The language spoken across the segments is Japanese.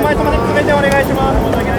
前様で詰めてお願いします。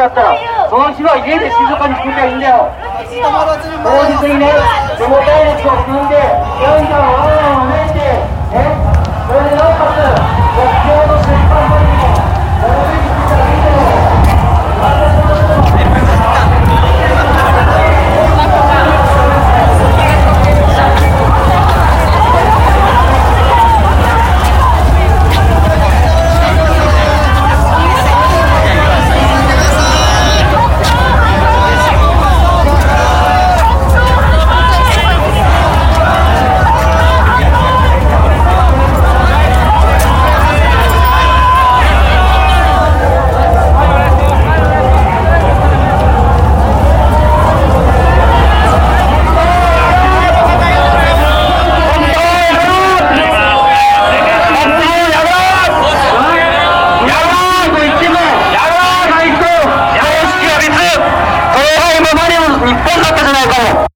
だったらその日は家で静かにしてりゃいいんだよ。